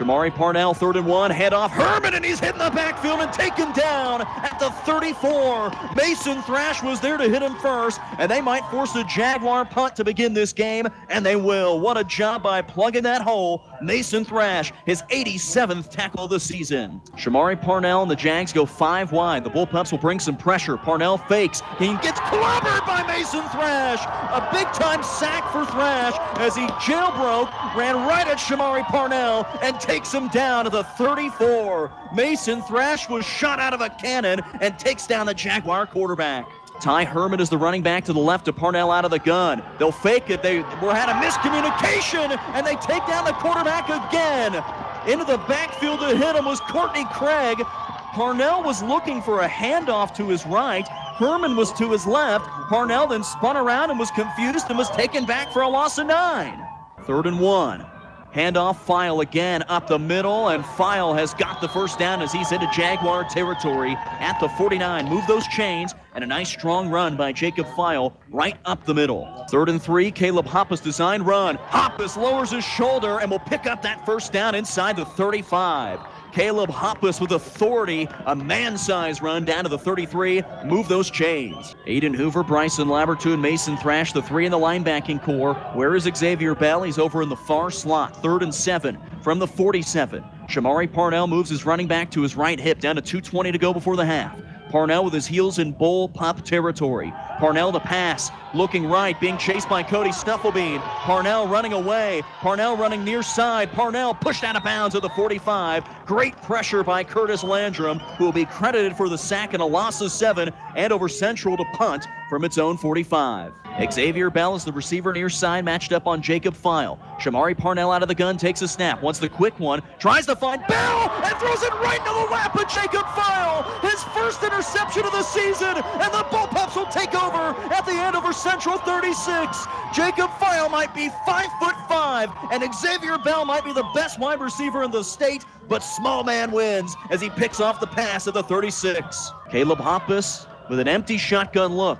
Shamari Parnell, third and one, head off Herman, and he's hitting the backfield and taken down at the 34. Mason Thrash was there to hit him first, and they might force a Jaguar punt to begin this game, and they will. What a job by plugging that hole. Mason Thrash, his 87th tackle of the season. Shamari Parnell and the Jags go five wide. The Bullpups will bring some pressure. Parnell fakes. He gets clobbered by Mason Thrash. A big time sack for Thrash as he jailbroke, ran right at Shamari Parnell, and takes him down to the 34. Mason Thrash was shot out of a cannon and takes down the Jaguar quarterback. Ty Herman is the running back to the left of Parnell out of the gun. They'll fake it. They were had a miscommunication and they take down the quarterback again. Into the backfield to hit him was Courtney Craig. Parnell was looking for a handoff to his right. Herman was to his left. Parnell then spun around and was confused and was taken back for a loss of nine. Third and one. Handoff File again up the middle, and File has got the first down as he's into Jaguar territory at the 49. Move those chains, and a nice strong run by Jacob File right up the middle. Third and three, Caleb Hoppus design run. Hoppus lowers his shoulder and will pick up that first down inside the 35. Caleb Hoppus with authority, a man-sized run down to the 33. Move those chains. Aiden Hoover, Bryson Labertune, Mason Thrash, the three in the linebacking core. Where is Xavier Bell? He's over in the far slot. Third and seven from the 47. Shamari Parnell moves his running back to his right hip, down to 2.20 to go before the half. Parnell with his heels in Bullpup territory. Parnell to pass, looking right, being chased by Cody Stufflebean. Parnell running away. Parnell running near side. Parnell pushed out of bounds at the 45. Great pressure by Curtis Landrum, who will be credited for the sack and a loss of seven, Andover Central to punt from its own 45. Xavier Bell is the receiver near side, matched up on Jacob File. Shamari Parnell out of the gun, takes a snap, wants the quick one, tries to find Bell, and throws it right into the lap of Jacob File. His first interception of the season, and the Bullpups will take over at the Andover Central 36. Jacob File might be five foot five, and Xavier Bell might be the best wide receiver in the state, but small man wins as he picks off the pass at the 36. Caleb Hoppus with an empty shotgun look.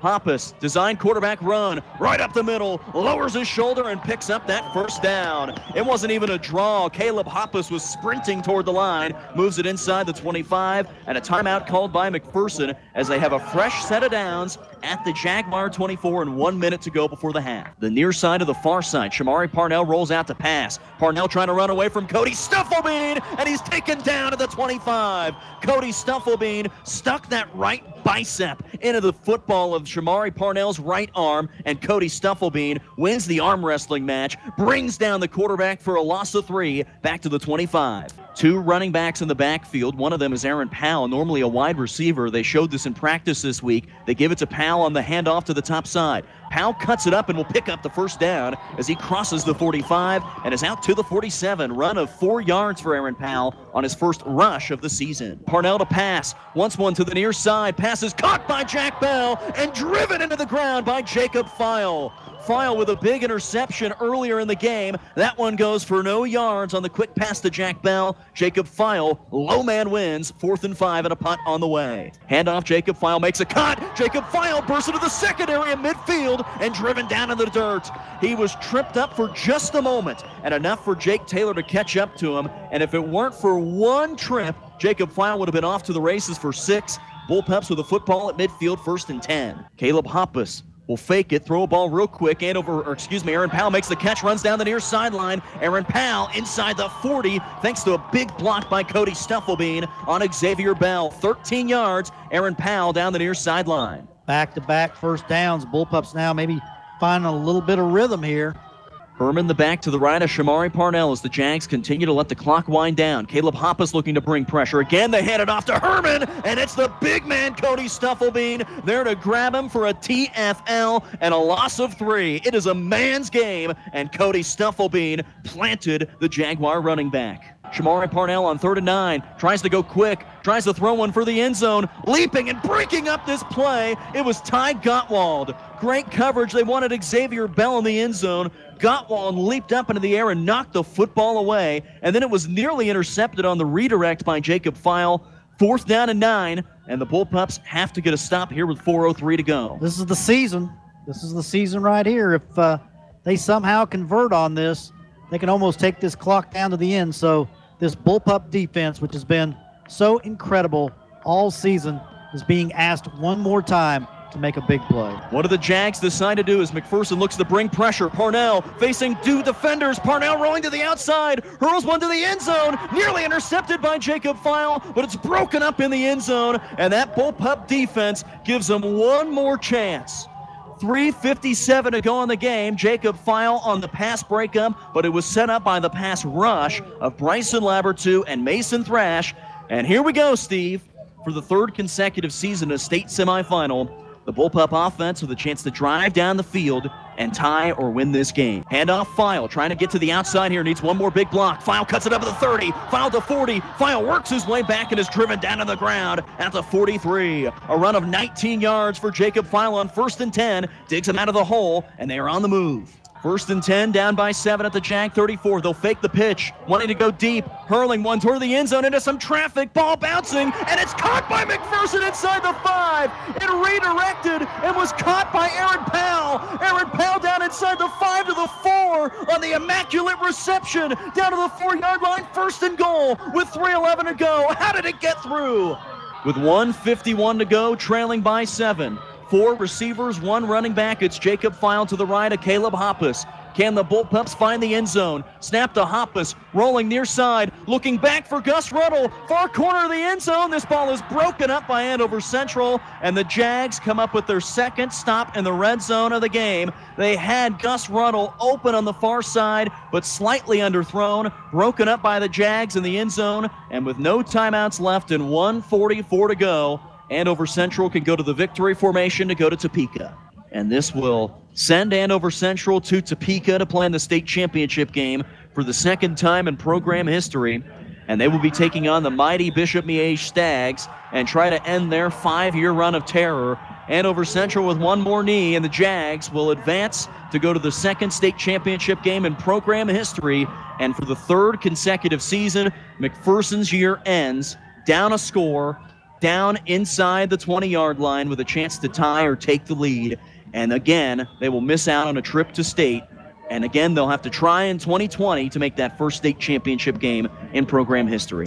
Hoppus, design quarterback run, right up the middle, lowers his shoulder and picks up that first down. It wasn't even a draw. Caleb Hoppus was sprinting toward the line, moves it inside the 25, and a timeout called by McPherson as they have a fresh set of downs at the Jaguar 24 and one minute to go before the half. The near side of the far side, Shamari Parnell rolls out to pass. Parnell trying to run away from Cody Stufflebean, and he's taken down at the 25. Cody Stufflebean stuck that right bicep into the football of Shamari Parnell's right arm, and Cody Stufflebean wins the arm wrestling match, brings down the quarterback for a loss of three, back to the 25. Two running backs in the backfield. One of them is Aaron Powell, normally a wide receiver. They showed this in practice this week. They give it to Powell on the handoff to the top side. Powell cuts it up and will pick up the first down as he crosses the 45 and is out to the 47. Run of four yards for Aaron Powell on his first rush of the season. Parnell to pass. Once one to the near side. Passes caught by Jack Bell and driven into the ground by Jacob File. File with a big interception earlier in the game. That one goes for no yards on the quick pass to Jack Bell. Jacob File, low man wins, fourth and five, and a punt on the way. Handoff, Jacob File makes a cut. Jacob File bursts into the secondary in midfield and driven down in the dirt. He was tripped up for just a moment and enough for Jake Taylor to catch up to him. And if it weren't for one trip, Jacob File would have been off to the races for six. Bullpups with a football at midfield, first and 10. Caleb Hoppus will fake it, throw a ball real quick, and over, or excuse me, Aaron Powell makes the catch, runs down the near sideline. Aaron Powell inside the 40, thanks to a big block by Cody Stufflebean on Xavier Bell. 13 yards, Aaron Powell down the near sideline. Back to back first downs. Bullpups now maybe finding a little bit of rhythm here. Herman the back to the right of Shamari Parnell as the Jags continue to let the clock wind down. Caleb Hoppus looking to bring pressure. Again, they hand it off to Herman, and it's the big man, Cody Stufflebean, there to grab him for a TFL and a loss of three. It is a man's game, and Cody Stufflebean planted the Jaguar running back. Shamari Parnell on third and nine tries to go quick, tries to throw one for the end zone, leaping and breaking up this play. It was Ty Gottwald. Great coverage. They wanted Xavier Bell in the end zone. Gottwald leaped up into the air and knocked the football away, and then it was nearly intercepted on the redirect by Jacob File. Fourth down and nine, and the Bullpups have to get a stop here with 4:03 to go. This is the season. This is the season right here. If uh, they somehow convert on this, they can almost take this clock down to the end. So this bullpup defense, which has been so incredible all season, is being asked one more time to make a big play. What do the Jags decide to do as McPherson looks to bring pressure? Parnell facing two defenders. Parnell rolling to the outside, hurls one to the end zone, nearly intercepted by Jacob File, but it's broken up in the end zone, and that bullpup defense gives them one more chance. 3.57 to go in the game. Jacob File on the pass breakup, but it was set up by the pass rush of Bryson Labertu and Mason Thrash. And here we go, Steve, for the third consecutive season, a state semifinal. The Bullpup offense with a chance to drive down the field and tie or win this game. Handoff File trying to get to the outside here. Needs one more big block. File cuts it up at the 30. File to 40. File works his way back and is driven down to the ground at the 43. A run of 19 yards for Jacob File on first and 10. Digs him out of the hole, and they are on the move. First and 10, down by seven at the Jag 34. They'll fake the pitch, wanting to go deep, hurling one toward the end zone into some traffic, ball bouncing, and it's caught by McPherson inside the five. It redirected and was caught by Aaron Powell. Aaron Powell down inside the five to the four on the immaculate reception, down to the four yard line, first and goal with 3.11 to go. How did it get through? With 151 to go, trailing by seven. Four receivers, one running back. It's Jacob File to the right of Caleb Hoppus. Can the Bullpups find the end zone? Snap to Hoppus, rolling near side, looking back for Gus Ruddle, far corner of the end zone. This ball is broken up by Andover Central, and the Jags come up with their second stop in the red zone of the game. They had Gus Ruddle open on the far side, but slightly underthrown, broken up by the Jags in the end zone, and with no timeouts left and 144 to go, Andover Central can go to the victory formation to go to Topeka. And this will send Andover Central to Topeka to play in the state championship game for the second time in program history. And they will be taking on the mighty Bishop Miege Stags and try to end their five year run of terror. Andover Central with one more knee, and the Jags will advance to go to the second state championship game in program history. And for the third consecutive season, McPherson's year ends down a score down inside the 20 yard line with a chance to tie or take the lead. And again, they will miss out on a trip to state. And again, they'll have to try in 2020 to make that first state championship game in program history.